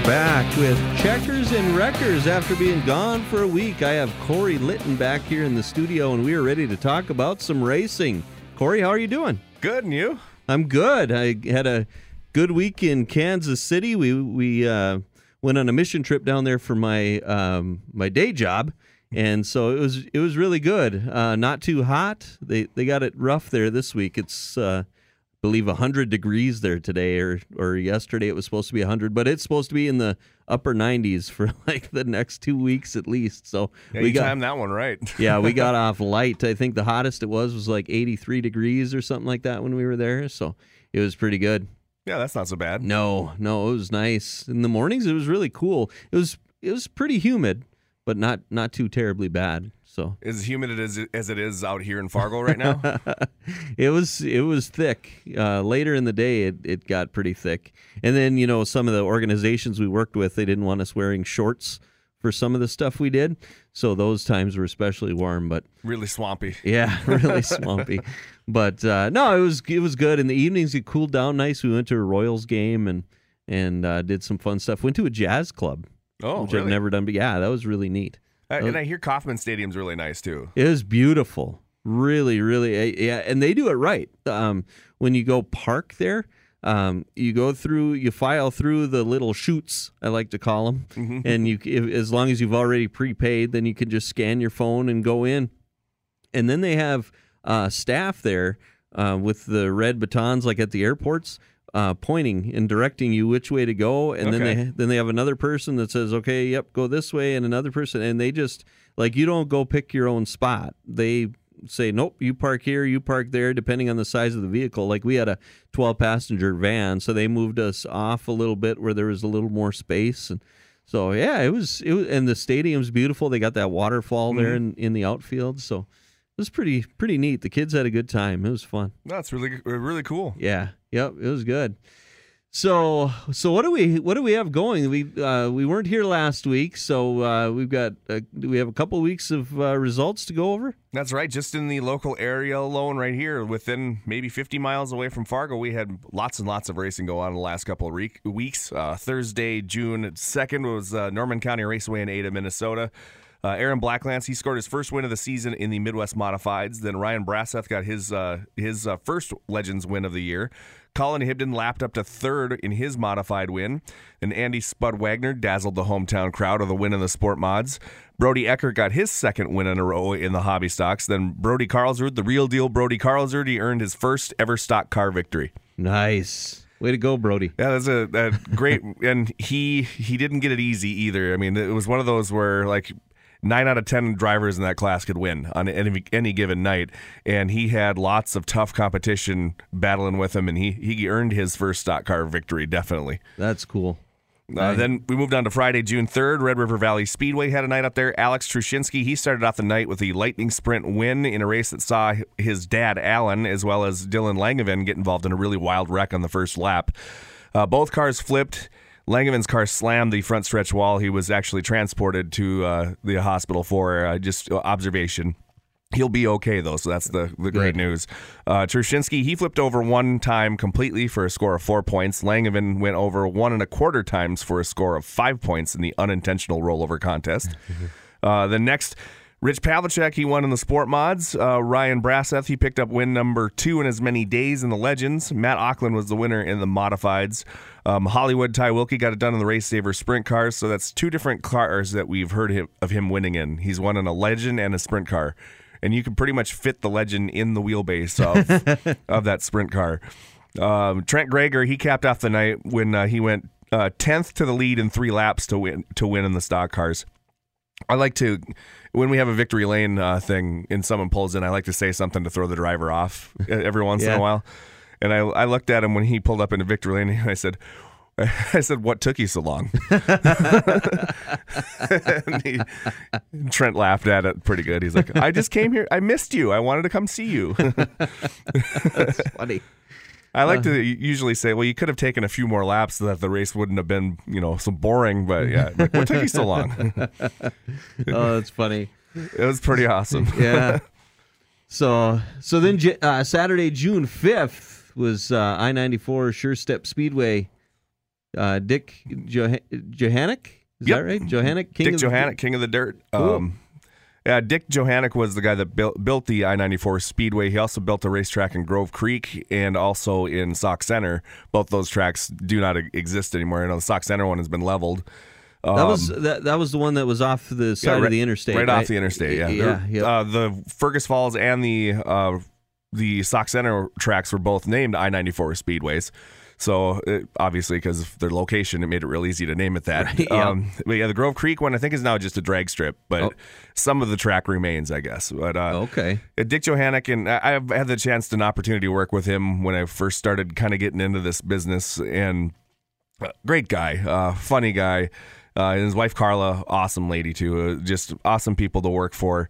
everybody. We are back with Checkers and Wreckers after being gone for a week. I have Corey Litton back here in the studio, and we are ready to talk about some racing. Corey, how are you doing? Good, and you? I'm good. I had a good week in Kansas City. We we uh, went on a mission trip down there for my um, my day job, and so it was it was really good. Uh, not too hot. They they got it rough there this week. It's uh, believe 100 degrees there today or or yesterday. It was supposed to be 100 but it's supposed to be in the upper 90s for like the next 2 weeks at least. So Yeah, we you got timed that one right. yeah we got off light. I think the hottest it was was like 83 degrees or something like that when we were there. So it was pretty good. Yeah, that's not so bad. no no it was nice. In the mornings it was really cool. It was it was pretty humid but not not too terribly bad so As humid as it, as it is out here in Fargo right now. it was it was thick. Uh, later in the day, it, it got pretty thick. And then you know some of the organizations we worked with, they didn't want us wearing shorts for some of the stuff we did. So those times were especially warm. But really swampy. yeah, really swampy. But uh, no, it was it was good. In the evenings, it cooled down nice. We went to a Royals game and and uh, did some fun stuff. Went to a jazz club, Oh, which really? I've never done. But yeah, that was really neat. Uh, and I hear Kauffman Stadium's really nice too. It was beautiful. Really, really. eh, Yeah. And they do it right. Um, when you go park there, um, you go through, you file through the little chutes, I like to call them. And you, if, as long as you've already prepaid, then you can just scan your phone and go in. And then they have uh, staff there uh, with the red batons, like at the airports, uh, pointing and directing you which way to go. And then they then they have another person that says, "Okay, yep, go this way," and another person, and they just like you don't go pick your own spot. They say, "Nope, you park here, you park there," depending on the size of the vehicle. Like we had a 12 passenger van, so they moved us off a little bit where there was a little more space and. So yeah, it was it was, and the stadium's beautiful. They got that waterfall there in, in the outfield, so it was pretty pretty neat. The kids had a good time. It was fun. That's really really cool. Yeah. Yep. It was good. So so what do we what do we have going? We uh, we weren't here last week, so uh, we've got uh, we have a couple weeks of uh, results to go over? That's right. Just in the local area alone, right here, within maybe 50 miles away from Fargo, we had lots and lots of racing go on in the last couple of re- weeks. Uh, Thursday, June 2nd, was uh, Norman County Raceway in Ada, Minnesota. Uh, Aaron Blacklance, he scored his first win of the season in the Midwest Modifieds. Then Ryan Brasseth got his uh, his uh, first Legends win of the year. Colin Hibden lapped up to third in his modified win. And Andy Spud Wagner dazzled the hometown crowd with a win in the sport mods. Brody Eckert got his second win in a row in the hobby stocks. Then Brody Carlsrud, the real deal Brody Carlsrud, he earned his first ever stock car victory. Nice. Way to go, Brody. Yeah, that's a, a great, and he he didn't get it easy either. I mean, it was one of those where like nine out of ten drivers in that class could win on any, any given night, and he had lots of tough competition battling with him, and he he earned his first stock car victory definitely. That's cool. Uh, then we moved on to Friday, June 3rd. Red River Valley Speedway had a night up there. Alex Trushinsky, he started off the night with the Lightning Sprint win in a race that saw his dad, Alan, as well as Dylan Langevin get involved in a really wild wreck on the first lap. Uh, both cars flipped. Langevin's car slammed the front stretch wall. He was actually transported to uh, the hospital for uh, just observation. He'll be okay though, so that's the, the great Good. news. Uh, Trushinsky, he flipped over one time completely for a score of four points. Langevin went over one and a quarter times for a score of five points in the unintentional rollover contest. uh, the next, Rich Pavlicek, he won in the sport mods. Uh, Ryan Brasseth, he picked up win number two in as many days in the legends. Matt Auckland was the winner in the modifieds. Um, Hollywood Ty Wilkie got it done in the race saver sprint cars. So that's two different cars that we've heard him, of him winning in. He's won in a legend and a sprint car and you can pretty much fit the legend in the wheelbase of of that sprint car. Um, Trent Greger he capped off the night when uh, he went uh, tenth to the lead in three laps to win to win in the stock cars. I like to when we have a victory lane uh, thing and someone pulls in. I like to say something to throw the driver off every once in a while. And I, I looked at him when he pulled up into victory lane and I said, I said, "What took you so long?" and he, Trent laughed at it pretty good. He's like, "I just came here. I missed you. I wanted to come see you." That's funny. I like to usually say, "Well, you could have taken a few more laps so that the race wouldn't have been, you know, so boring." But yeah, like, what took you so long? Oh, that's funny. it was pretty awesome. Yeah. so so then uh, Saturday, June fifth was uh, I ninety four Sure Step Speedway Uh, Dick Joh- Johannick, is Yep. that right? Johannick, King Dick of the- King of the Dirt. Cool. Um, yeah, Dick Johannick was the guy that built, built the I 94 Speedway. He also built a racetrack in Grove Creek and also in Sauk Centre. Both those tracks do not exist anymore. I know the Sauk Centre one has been leveled. That was that, that was the one that was off the side Um, Yeah, of the interstate, right, off the interstate. Yeah, yeah. Uh, the Fergus Falls and the uh, the Sauk Centre tracks were both named I ninety four Speedways. So it, obviously, because of their location, it made it real easy to name it that. Right, yeah. um, but yeah, the Grove Creek one I think is now just a drag strip, but Oh. some of the track remains, I guess. But uh, okay. uh, Dick Johannick, and I- I've had the chance and opportunity to work with him when I first started kind of getting into this business, and uh, great guy, uh, funny guy, uh, and his wife Carla, awesome lady too, uh, just awesome people to work for.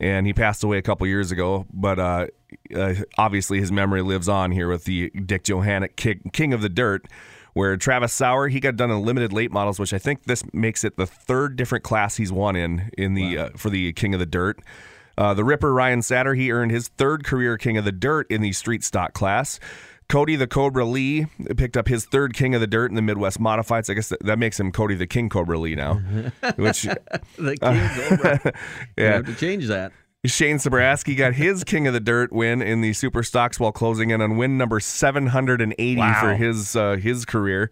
And he passed away a couple years ago, but uh, uh, obviously his memory lives on here with the Dick Johannick King, King of the Dirt. Where Travis Sauer, he got done in limited late models, which I think this makes it the third different class he's won in in the uh, for the King of the Dirt. Uh, the Ripper Ryan Satter, he earned his third career King of the Dirt in the street stock class. Cody the Cobra Lee picked up his third King of the Dirt in the Midwest Modifieds. I guess that, that makes him Cody the King Cobra Lee now. Which The King Cobra. You yeah, have to change that. Shane Sabraski got his King of the Dirt win in the Super Stocks while closing in on win number 780 Wow. for his uh, his career.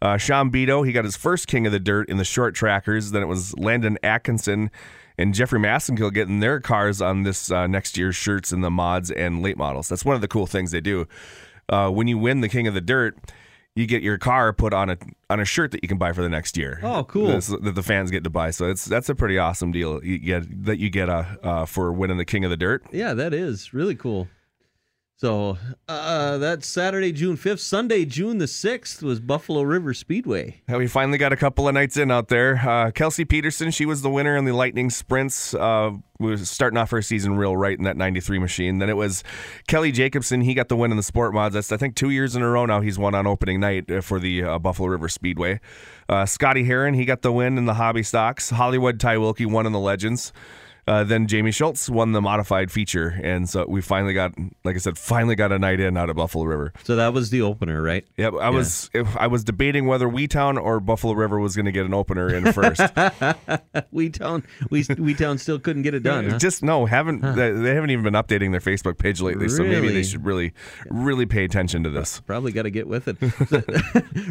Uh, Sean Beto, he got his first King of the Dirt in the short trackers. Then it was Landon Atkinson and Jeffrey Massengill getting their cars on this uh, next year's shirts in the mods and late models. That's one of the cool things they do. Uh, when you win the King of the Dirt, you get your car put on a on a shirt that you can buy for the next year. Oh, cool. That's- that the fans get to buy. So it's that's a pretty awesome deal you get that you get uh, uh, for winning the King of the Dirt. Yeah, that is really cool. So uh, that's Saturday, June 5th. Sunday, June the 6th was Buffalo River Speedway. Uh, We finally got a couple of nights in out there. Uh, Kelsey Peterson, she was the winner in the Lightning Sprints. Uh, was starting off her season real right in that 93 machine. Then it was Kelly Jacobson. He got the win in the Sport Mods. That's, I think, two years in a row now he's won on opening night uh, for the uh, Buffalo River Speedway. Uh, Scotty Heron, he got the win in the Hobby Stocks. Hollywood Ty Wilkie won in the Legends. Uh, then Jamie Schultz won the modified feature, and so we finally got, like I said, finally got a night in out of Buffalo River. So that was the opener, right? Yep, I was if I was debating whether Weetown or Buffalo River was going to get an opener in first. We town we we town still couldn't get it done. Huh? Just no, haven't they, they haven't even been updating their Facebook page lately, so maybe they should really really pay attention to this. Probably got to get with it.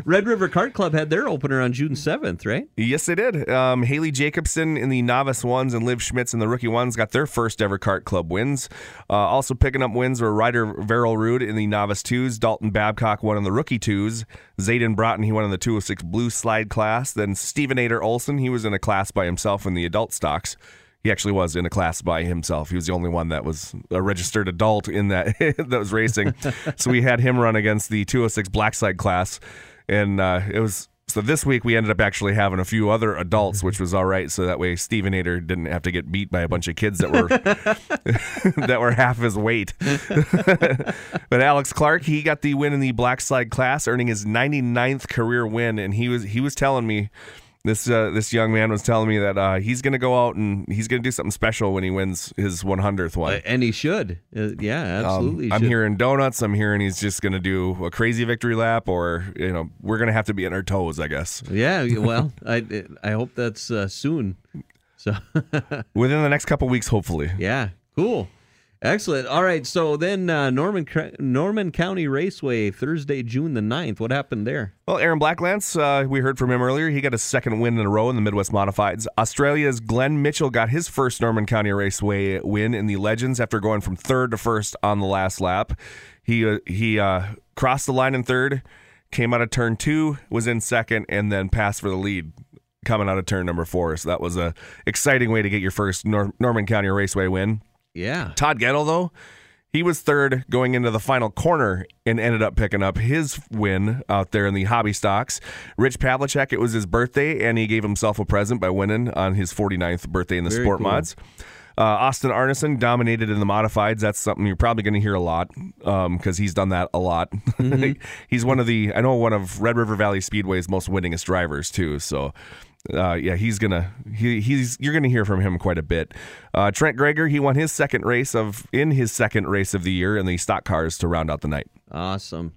Red River Kart Club had their opener on June 7th, right? Yes, they did. Um, Haley Jacobson in the novice ones and Liv Schmitz in the rookie ones got their first ever kart club wins. Uh, also picking up wins were Ryder Verelrud in the novice twos, Dalton Babcock won in the rookie twos, Zayden Broughton he won in the 206 blue slide class, then Steven Ader Olson he was in a class by himself in the adult stocks. He actually was in a class by himself. He was the only one that was a registered adult in that that was racing. so we had him run against the 206 black slide class, and uh, it was so this week we ended up actually having a few other adults, which was all right. So that way Steven Ader didn't have to get beat by a bunch of kids that were that were half his weight. but Alex Clark, he got the win in the black slide class, earning his 99th career win, and he was he was telling me. This uh, this young man was telling me that uh, he's going to go out and he's going to do something special when he wins his 100th one. Uh, and he should. Uh, yeah, Um, absolutely. he I'm hearing donuts. I'm hearing he's just going to do a crazy victory lap, or you know, we're going to have to be on our toes, I guess, Yeah, well, I I hope that's uh, soon. So within the next couple weeks, hopefully. yeah, cool, excellent. All right, so then uh, Norman Norman County Raceway Thursday, June the 9th. What happened there? Well, Aaron Blacklance, uh, we heard from him earlier. He got a second win in a row in the Midwest Modifieds. Australia's Glenn Mitchell got his first Norman County Raceway win in the Legends after going from third to first on the last lap. He uh, he uh, crossed the line in third, came out of turn two, was in second, and then passed for the lead coming out of turn number four. So that was a exciting way to get your first Nor- Norman County Raceway win. Yeah, Todd Gettle, though, he was third going into the final corner and ended up picking up his win out there in the hobby stocks. Rich Pavlicek, it was his birthday, and he gave himself a present by winning on his 49th birthday in the Very sport cool. mods. Uh, Austin Arneson dominated in the modifieds. That's something you're probably going to hear a lot because he's done that a lot. he's one of the, I know, one of Red River Valley Speedway's most winningest drivers too. So, uh, yeah, he's gonna he, he's you're gonna hear from him quite a bit. Uh, Trent Greger, he won his second race of in his second race of the year in the stock cars to round out the night. awesome.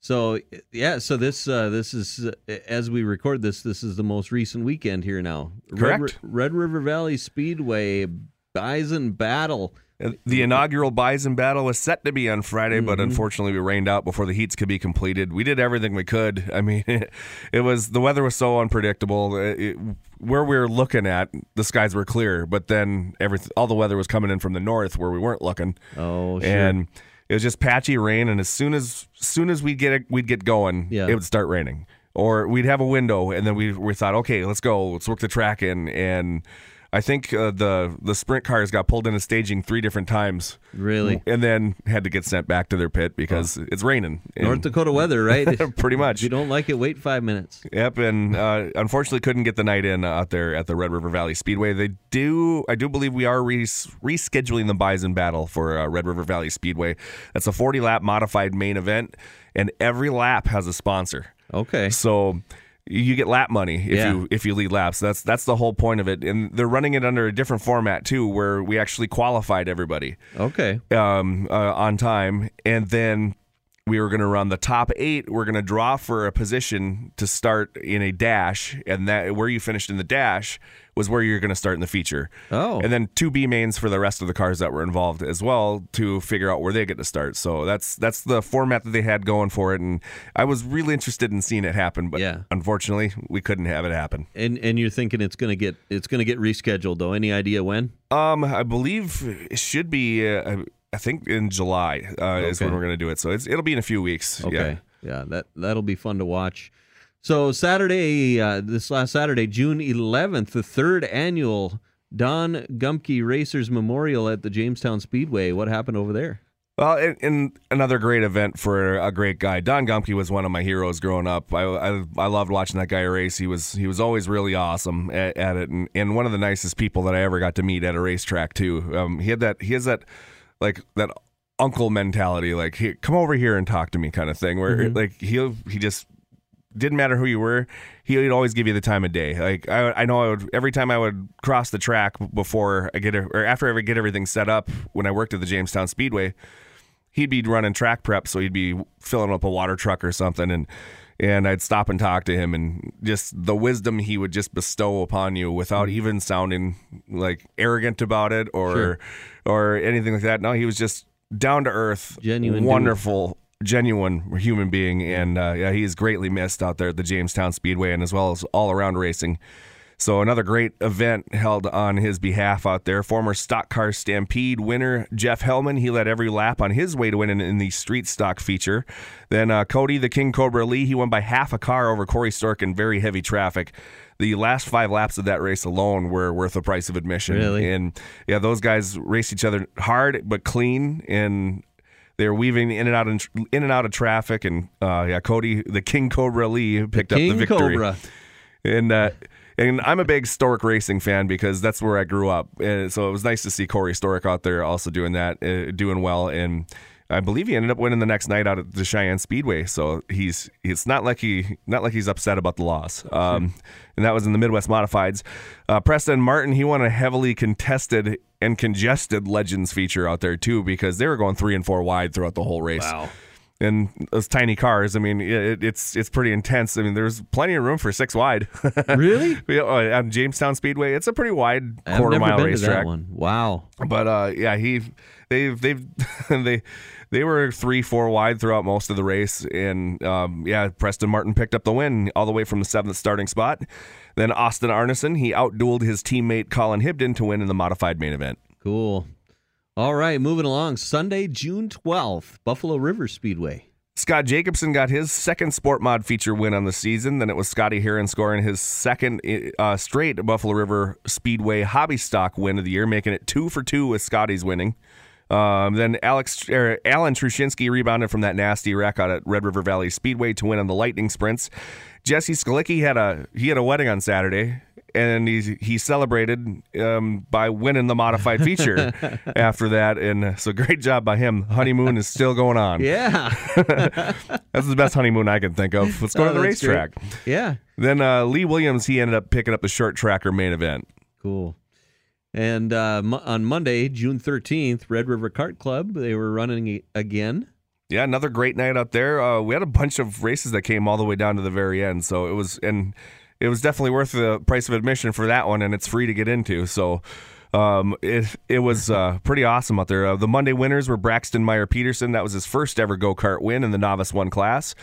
So yeah, so this uh, this is uh, as we record this, this is the most recent weekend here now. Correct. Red, Red River Valley Speedway Bison Battle. The inaugural Bison Battle was set to be on Friday, but Mm-hmm. unfortunately we rained out before the heats could be completed. We did everything we could. I mean, it was the weather was so unpredictable. It- it- where we were looking at, the skies were clear, but then everything, all the weather was coming in from the north where we weren't looking. Oh, sure. and it was just patchy rain. And as soon as soon as we get it, we'd get going, Yeah. it would start raining, or we'd have a window, and then we we thought, okay, let's go, let's work the track in, and I think uh, the the sprint cars got pulled into staging three different times, really, and then had to get sent back to their pit because it's raining. North Dakota weather, right? pretty much. you don't like it, wait five minutes. Yep, and uh, unfortunately couldn't get the night in out there at the Red River Valley Speedway. They do, I do believe we are re- rescheduling the Bison Battle for uh, Red River Valley Speedway. That's a 40 lap modified main event, and every lap has a sponsor. Okay. So you get lap money if Yeah. you if you lead laps. That's that's the whole point of it, and they're running it under a different format too, where we actually qualified everybody Okay. um, uh, on time, and then we were going to run the top eight. We're going to draw for a position to start in a dash, and that where you finished in the dash was where you're going to start in the feature. Oh. and then two B mains for the rest of the cars that were involved as well to figure out where they get to start. So that's that's the format that they had going for it, and I was really interested in seeing it happen, but Yeah. unfortunately we couldn't have it happen. And and you're thinking it's gonna get it's gonna get rescheduled though. Any idea when? Um, I believe it should be. Uh, I think in July uh, is when we're going to do it. So it's it'll be in a few weeks. Yeah. Okay. Yeah, that that'll be fun to watch. So Saturday, uh, this last Saturday, June 11th, the third annual Don Gumke Racers Memorial at the Jamestown Speedway. What happened over there? Well, in, and another great event for a great guy. Don Gumke was one of my heroes growing up. I, I, I loved watching that guy race. He was he was always really awesome at, at it, and, and one of the nicest people that I ever got to meet at a racetrack too. Um, he had that he has that like that uncle mentality, like he, come over here and talk to me kind of thing. Where mm-hmm. like he he just didn't matter who you were, he would always give you the time of day. Like I, I know I would every time I would cross the track before I get it, or after I would get everything set up when I worked at the Jamestown Speedway, he'd be running track prep, so he'd be filling up a water truck or something, and and I'd stop and talk to him, and just the wisdom he would just bestow upon you without even sounding like arrogant about it or Sure. or anything like that. No, he was just down to earth, Genuine dude. wonderful genuine human being, and uh, yeah, he is greatly missed out there at the Jamestown Speedway and as well as all around racing. So another great event held on his behalf out there. Former Stock Car Stampede winner Jeff Hellman, he led every lap on his way to winning in the Street Stock feature. Then uh, Cody the King Cobra Lee, he won by half a car over Corey Stork in very heavy traffic. The last five laps of that race alone were worth the price of admission. Really? And yeah, those guys raced each other hard but clean and they were weaving in and out of, in and out of traffic, and uh, yeah, Cody, the King Cobra Lee, picked up King the victory. Cobra. And uh, and I'm a big Stork racing fan because that's where I grew up, and so it was nice to see Corey Stork out there also doing that, uh, doing well, and I believe he ended up winning the next night out at the Cheyenne Speedway. So he's it's not like he not like he's upset about the loss. Um, and that was in the Midwest Modifieds. Uh, Preston Martin he won a heavily contested and congested Legends feature out there too because they were going three and four wide throughout the whole race Wow. And those tiny cars. I mean, it, it's it's pretty intense. I mean, there's plenty of room for six wide. Really? Yeah, uh, on Jamestown Speedway, it's a pretty wide I've quarter mile been to that racetrack. one. Wow. But uh, yeah, he they've they've they they were three four wide throughout most of the race, and um, yeah, Preston Martin picked up the win all the way from the seventh starting spot. Then Austin Arneson he outdueled his teammate Colin Hibden to win in the modified main event. Cool. All right, moving along. Sunday, June 12th, Buffalo River Speedway. Scott Jacobson got his second Sport Mod feature win on the season. Then it was Scotty Heron scoring his second uh, straight Buffalo River Speedway hobby stock win of the year, making it two for two with Scotty's winning. Um, then Alex er, Alan Trushinsky rebounded from that nasty wreck out at Red River Valley Speedway to win on the Lightning Sprints. Jesse Skalicki had a he had a wedding on Saturday, and he he celebrated um, by winning the modified feature after that. And so great job by him. Honeymoon is still going on. Yeah. That's the best honeymoon I can think of. Let's go Oh, to the that's great. racetrack. yeah. Then uh, Lee Williams, he ended up picking up the short tracker main event. Cool. And uh, mo- on Monday, June 13th, Red River Kart Club, they were running again. Yeah, another great night out there. Uh, we had a bunch of races that came all the way down to the very end, so it was and it was definitely worth the price of admission for that one, and it's free to get into. So. Um, it it was uh, pretty awesome out there. Uh, the Monday winners were Braxton Meyer Peterson. That was his first ever go kart win in the novice one class.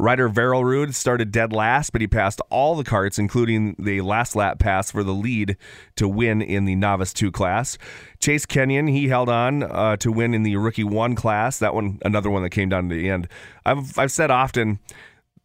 Ryder Verelrud started dead last, but he passed all the carts, including the last lap pass for the lead to win in the novice two class. Chase Kenyon, he held on uh, to win in the rookie one class. That one, another one that came down to the end. I've I've said often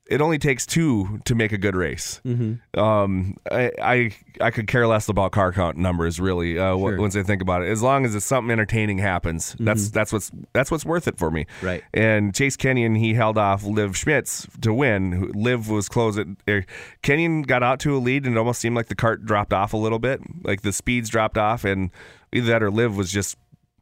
it only takes two to make a good race. Mm-hmm. Um, I, I, I could care less about car count numbers really uh, sure. once I think about it. As long as it's something entertaining happens, mm-hmm. that's that's what's that's what's worth it for me. Right. And Chase Kenyon he held off Liv Schmitz to win. Liv was close. At, er, Kenyon got out to a lead, and it almost seemed like the cart dropped off a little bit, like the speeds dropped off, and either that or Liv was just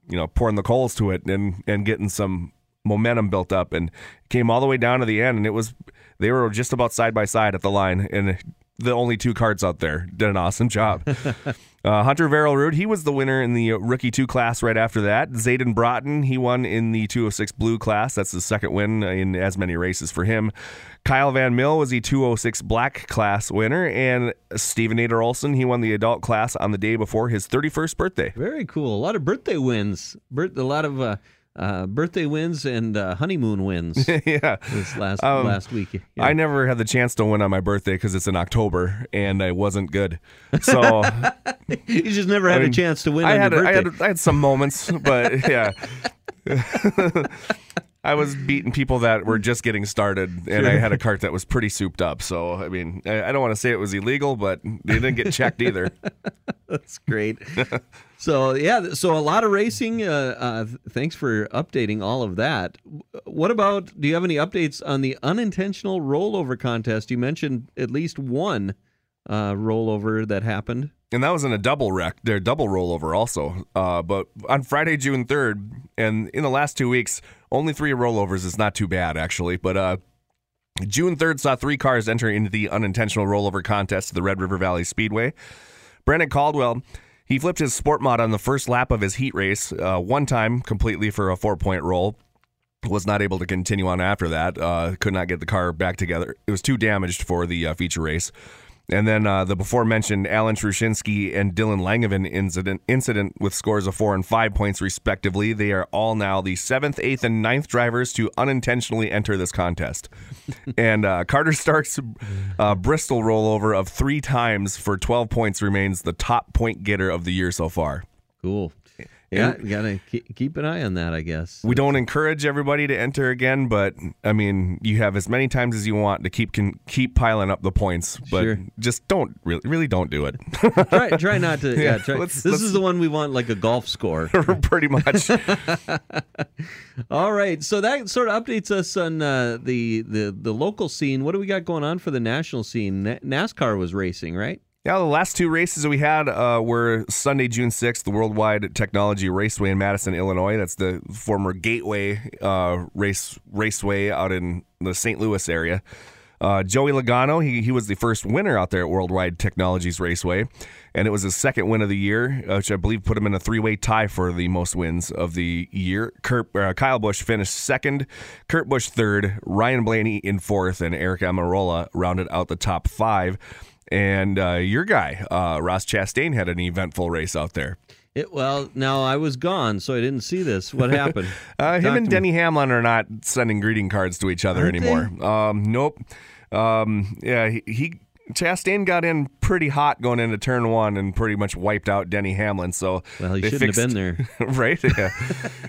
you know pouring the coals to it and and getting some momentum built up and came all the way down to the end and it was they were just about side by side at the line, and the only two carts out there did an awesome job. uh, Hunter Verelrud, he was the winner in the rookie two class right after that. Zayden Broughton, he won in the 206 blue class. That's the second win in as many races for him. Kyle Van Mill was the 206 black class winner, and Stephen Nader Olson, he won the adult class on the day before his 31st birthday. Very cool. A lot of birthday wins. a lot of. Uh uh, birthday wins and uh, honeymoon wins. yeah, this last um, last week. Yeah. I never had the chance to win on my birthday because it's in October and I wasn't good. So you just never had I mean, a chance to win. I had, a, I had I had some moments, but yeah. I was beating people that were just getting started, and sure. I had a cart that was pretty souped up. So, I mean, I don't want to say it was illegal, but they didn't get checked either. That's great. So, yeah, so a lot of racing. Uh, uh, thanks for updating all of that. What about, do you have any updates on the unintentional rollover contest? You mentioned at least one uh, rollover that happened. And that was in a double wreck, their double rollover also. Uh, but on Friday, June 3rd, and in the last two weeks, only three rollovers is not too bad, actually. But uh, June 3rd saw three cars enter into the unintentional rollover contest to the Red River Valley Speedway. Brandon Caldwell, he flipped his sport mod on the first lap of his heat race, uh, one time completely for a four point roll. Was not able to continue on after that. Uh, could not get the car back together. It was too damaged for the uh, feature race. And then uh, the before mentioned Alan Trushinsky and Dylan Langevin incident incident with scores of four and five points respectively. They are all now the seventh, eighth, and ninth drivers to unintentionally enter this contest. and uh, Carter Stark's uh, Bristol rollover of three times for 12 points remains the top point getter of the year so far. Cool. Yeah, you gotta keep an eye on that, I guess. We don't encourage everybody to enter again, but I mean, you have as many times as you want to keep can keep piling up the points, but sure. just don't really, really don't do it. try, try not to. Yeah, try. Let's, this let's, is the one we want, like a golf score, pretty much. All right, so that sort of updates us on uh, the the the local scene. What do we got going on for the national scene? NASCAR was racing, right? Yeah, the last two races that we had uh, were Sunday, June 6th, the Worldwide Technology Raceway in Madison, Illinois. That's the former Gateway uh, race raceway out in the St. Louis area. Uh, Joey Logano, he, he was the first winner out there at Worldwide Technologies Raceway, and it was his second win of the year, uh, which I believe put him in a three way tie for the most wins of the year. Kurt, uh, Kyle Busch finished second, Kurt Busch third, Ryan Blaney in fourth, and Aric Almirola rounded out the top five. And uh, your guy, uh, Ross Chastain, had an eventful race out there. It, well, now I was gone, so I didn't see this. What happened? uh, him and Denny me. Hamlin are not sending greeting cards to each other Aren't anymore. Um, nope. Um, yeah, he, he Chastain got in pretty hot going into turn one and pretty much wiped out Denny Hamlin. So well, he shouldn't fixed, have been there, right? Yeah.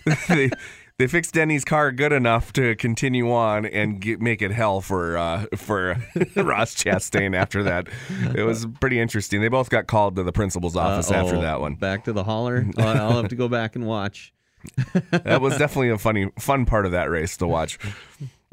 they, they fixed Denny's car good enough to continue on and get, make it hell for uh, for Ross Chastain after that. It was pretty interesting. They both got called to the principal's office Uh-oh. after that one. Back to the holler. I'll have to go back and watch. that was definitely a funny fun part of that race to watch.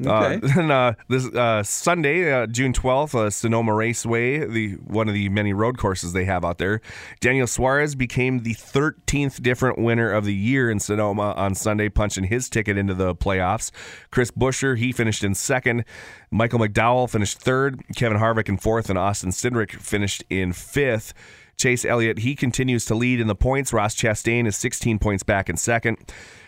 Uh, okay. Uh, then uh, this uh, Sunday, uh, June twelfth, uh, Sonoma Raceway, the one of the many road courses they have out there. Daniel Suarez became the thirteenth different winner of the year in Sonoma on Sunday, punching his ticket into the playoffs. Chris Buescher he finished in second. Michael McDowell finished third. Kevin Harvick in fourth, and Austin Cindric finished in fifth. Chase Elliott, he continues to lead in the points. Ross Chastain is 16 points back in second.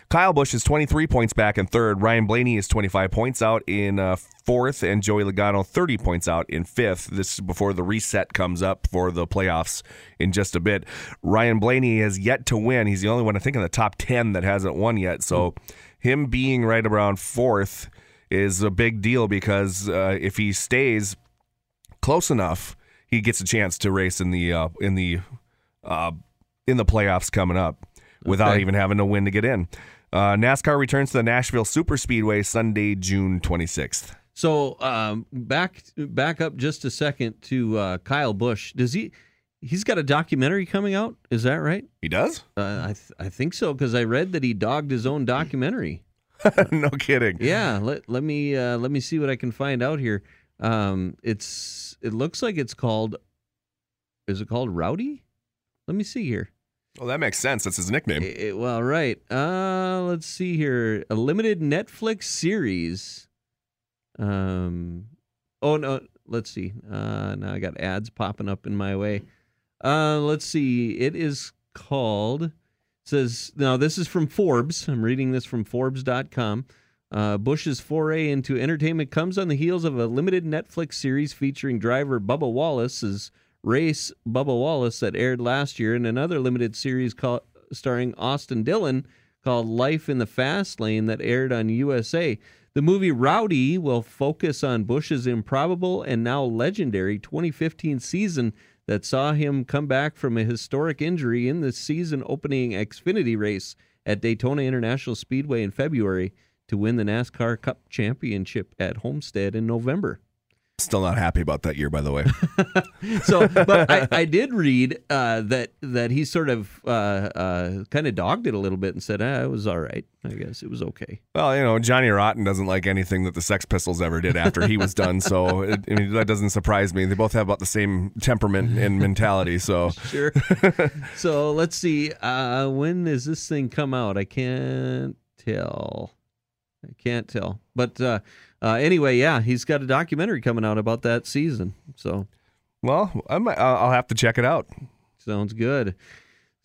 Kyle Busch is 23 points back in third. Ryan Blaney is 25 points out in uh, fourth, and Joey Logano 30 points out in fifth. This is before the reset comes up for the playoffs in just a bit. Ryan Blaney has yet to win. He's the only one I think in the top 10 that hasn't won yet. So him being right around fourth is a big deal because uh, if he stays close enough, he gets a chance to race in the uh, in the uh, in the playoffs coming up without Okay. even having to win to get in. Uh, NASCAR returns to the Nashville Super Speedway Sunday, June 26th. So um, back back up just a second to uh, Kyle Busch. Does he? He's got a documentary coming out. Is that right? He does? Uh, I th- I think so because I read that he dogged his own documentary. no kidding. Yeah. Let let me uh, let me see what I can find out here. Um, it's it looks like it's called. Is it called Rowdy? Let me see here. Well, that makes sense. That's his nickname. Eh, well, right. Uh, let's see here. A limited Netflix series. Um. Oh no. Let's see. Uh, now I got ads popping up in my way. Uh, let's see. It is called. Says now this is from Forbes. I'm reading this from Forbes.com. Uh, Busch's foray into entertainment comes on the heels of a limited Netflix series featuring driver Bubba Wallace's race Bubba Wallace that aired last year, and another limited series called starring Austin Dillon called Life in the Fast Lane that aired on USA. The movie Rowdy will focus on Busch's improbable and now legendary 2015 season that saw him come back from a historic injury in the season opening Xfinity race at Daytona International Speedway in February to win the NASCAR Cup Championship at Homestead in November. Still not happy about that year, by the way. So, but I, I did read uh, that that he sort of uh, uh, kind of dogged it a little bit and said, ah, "It was all right. I guess it was okay." well, you know, Johnny Rotten doesn't like anything that the Sex Pistols ever did after he was done. So it, I mean, that doesn't surprise me. They both have about the same temperament and mentality. So Sure. so let's see. Uh, when does this thing come out? I can't tell. I can't tell. But uh, uh, anyway, yeah, he's got a documentary coming out about that season. So Well, I might, I'll I'll have to check it out. sounds good.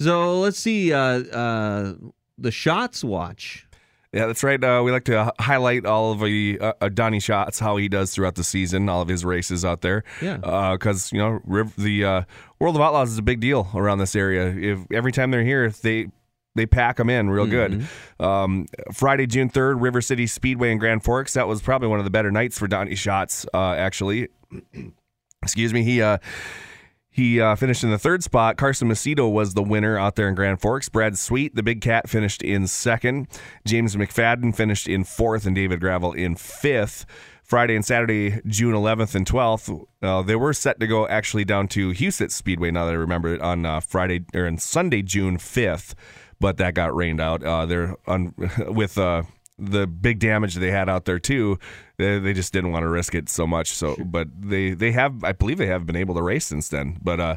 So let's see. Uh, uh, the shots watch. Yeah, that's right. Uh, we like to highlight all of the uh, uh, Donnie Schatz, how he does throughout the season, all of his races out there. Yeah. Because you know, Riv- the uh, World of Outlaws is a big deal around this area. If every time they're here, they they pack them in real good. Um, Friday, June third, River City Speedway in Grand Forks. That was probably one of the better nights for Donnie Schatz. Uh, actually, excuse me. He. Uh, he uh, finished in the third spot. Carson Macedo was the winner out there in Grand Forks. Brad Sweet, the big cat, finished in second. James McFadden finished in fourth, and David Gravel in fifth. Friday and Saturday, June 11th and 12th, uh, they were set to go actually down to Huset's Speedway. Now that I remember it, on uh, Friday or on Sunday, June 5th, but that got rained out. Uh, they're on with uh, the big damage they had out there too. They, they just didn't want to risk it so much. So, but they they have, I believe, they have been able to race since then. But uh,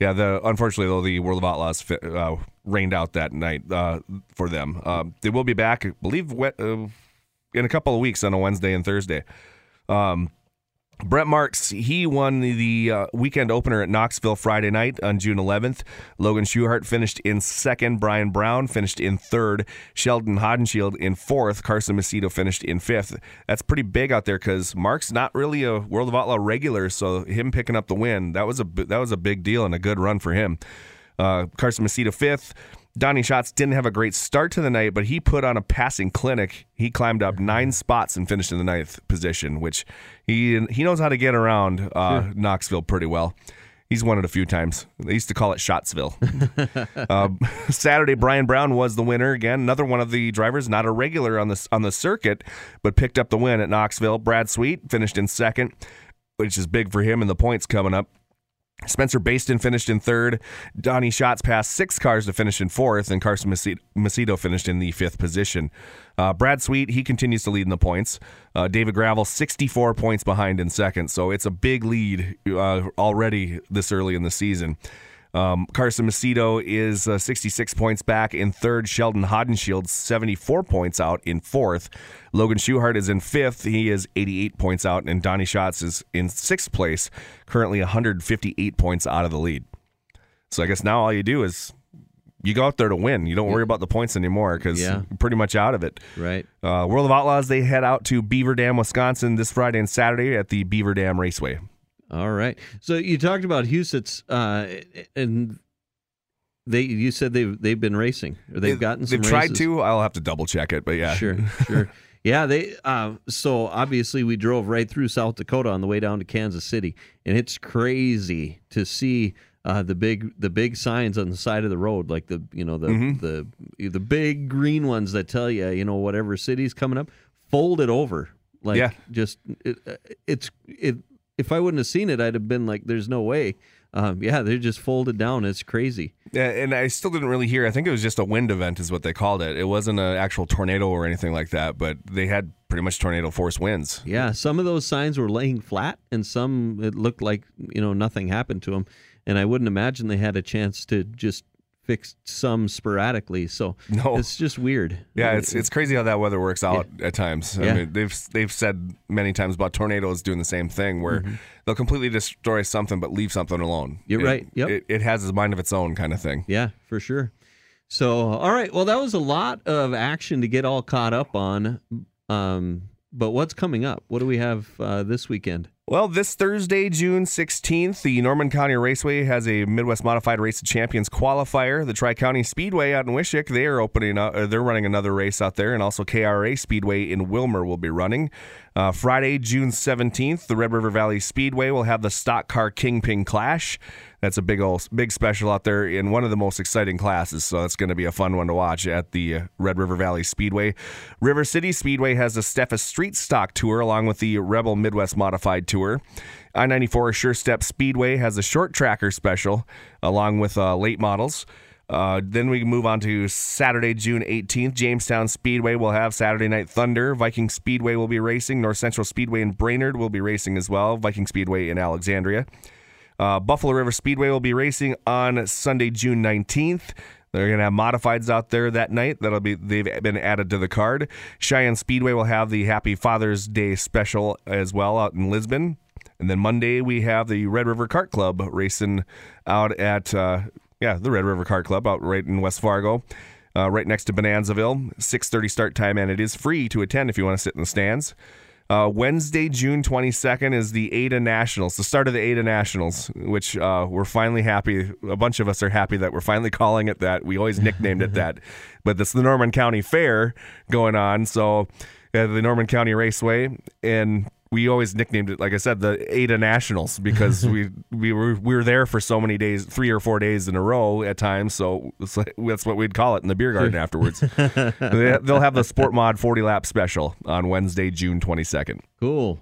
yeah, the unfortunately though, the World of Outlaws uh, rained out that night uh, for them. Um, they will be back, I believe, uh, in a couple of weeks on a Wednesday and Thursday. Um, Brent Marks, he won the, the uh, weekend opener at Knoxville Friday night on June 11th. Logan Schuchart finished in second. Brian Brown finished in third. Sheldon Haudenschild in fourth. Carson Macedo finished in fifth. That's pretty big out there because Mark's not really a World of Outlaw regular, so him picking up the win that was a that was a big deal and a good run for him. Uh, Carson Macedo fifth. Donnie Schatz didn't have a great start to the night, but he put on a passing clinic. He climbed up nine spots and finished in the ninth position, which he he knows how to get around uh, Knoxville pretty well. He's won it a few times. They used to call it Shotsville. um, Saturday, Brian Brown was the winner again. Another one of the drivers, not a regular on the on the circuit, but picked up the win at Knoxville. Brad Sweet finished in second, which is big for him and the points coming up. Spencer Bayston finished in third. Donnie Schatz passed six cars to finish in fourth, and Carson Macedo finished in the fifth position. Uh, Brad Sweet, he continues to lead in the points. Uh, David Gravel, 64 points behind in second, so it's a big lead uh, already this early in the season. Um, Carson Macedo is uh, 66 points back in third. Sheldon Haudenschild, 74 points out in fourth. Logan Schuchart is in fifth. He is 88 points out. And Donnie Schatz is in sixth place, currently 158 points out of the lead. So I guess now all you do is you go out there to win. You don't worry about the points anymore because Yeah. you're pretty much out of it. Right. Uh, World of Outlaws they head out to Beaver Dam, Wisconsin this Friday and Saturday at the Beaver Dam Raceway. All right. So you talked about Huset's, uh, and they you said they've they've been racing or they've gotten some They've tried races. to. I'll have to double check it, but yeah, Sure, sure. Yeah, they. Uh, so obviously, we drove right through South Dakota on the way down to Kansas City, and it's crazy to see uh, the big the big signs on the side of the road, like the you know the Mm-hmm. the the big green ones that tell you you know whatever city's coming up, folded over, like Yeah. just it, uh, it's it. If I wouldn't have seen it, I'd have been like, "There's no way." Um, yeah, they're just folded down. It's crazy. Yeah, and I still didn't really hear. I think it was just a wind event, is what they called it. It wasn't an actual tornado or anything like that, but they had pretty much tornado force winds. Yeah, some of those signs were laying flat, and some it looked like you know nothing happened to them. And I wouldn't imagine they had a chance to just fix some sporadically. So No. it's just weird. Yeah, it's it's crazy how that weather works out at times. I Yeah. mean, they've they've said many times about tornadoes doing the same thing, where they'll completely destroy something but leave something alone. Mm-hmm. You're It- right. Yep. It, it has a mind of its own kind of thing. yeah, for sure. So all right, well that was a lot of action to get all caught up on. Um, but what's coming up? What do we have uh, this weekend? Well, this Thursday, June 16th, the Norman County Raceway has a Midwest Modified Race of Champions qualifier. The Tri County Speedway out in Wishek, they are opening up, uh, they're running another race out there, and also KRA Speedway in Willmar will be running. Uh, Friday, June 17th, the Red River Valley Speedway will have the Stock Car Kingpin Clash. That's a big old, big special out there in one of the most exciting classes, so that's going to be a fun one to watch at the uh, Red River Valley Speedway. River City Speedway has the Steffes Street Stock Tour along with the Rebel Midwest Modified Tour. I 94 Sure Step Speedway has a short tracker special along with uh, late models. Uh, then we move on to Saturday, June 18th. Jamestown Speedway will have Saturday Night Thunder. Viking Speedway will be racing. North Central Speedway in Brainerd will be racing as well. Viking Speedway in Alexandria. Uh, Buffalo River Speedway will be racing on Sunday, June 19th. They're going to have modifieds out there that night. That'll be they've been added to the card. Cheyenne Speedway will have the Happy Father's Day special as well out in Lisbon. And then Monday we have the Red River Kart Club racing out at uh, yeah the Red River Car Club out right in West Fargo, uh, right next to Bonanzaville. 6:30 start time and it is free to attend if you want to sit in the stands. Uh, Wednesday, June 22nd, is the Ada Nationals, the start of the Ada Nationals, which uh, we're finally happy. A bunch of us are happy that we're finally calling it that. We always nicknamed it that, but it's the Norman County Fair going on. So, uh, the Norman County Raceway, and we always nicknamed it, like I said, the Ada Nationals because we we were we were there for so many days, three or four days in a row at times. So like- that's what we'd call it in the beer garden afterwards. They- They'll have the Sport Mod 40 lap special on Wednesday, June 22nd. Cool.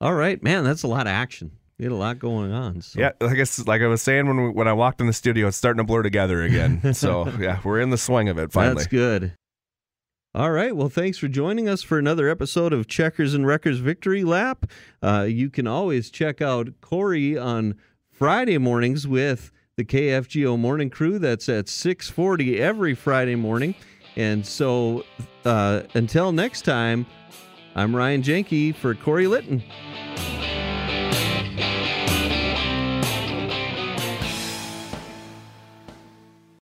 All right, man, that's a lot of action. We had a lot going on. So. Yeah, I guess like I was saying when we, when I walked in the studio, it's starting to blur together again. so yeah, we're in the swing of it finally. That's good. All right. Well, thanks for joining us for another episode of Checkers and Wreckers Victory Lap. Uh, you can always check out Corey on Friday mornings with the KFGO Morning Crew. That's at 6:40 every Friday morning. And so, uh, until next time, I'm Ryan Jenke for Corey Litton.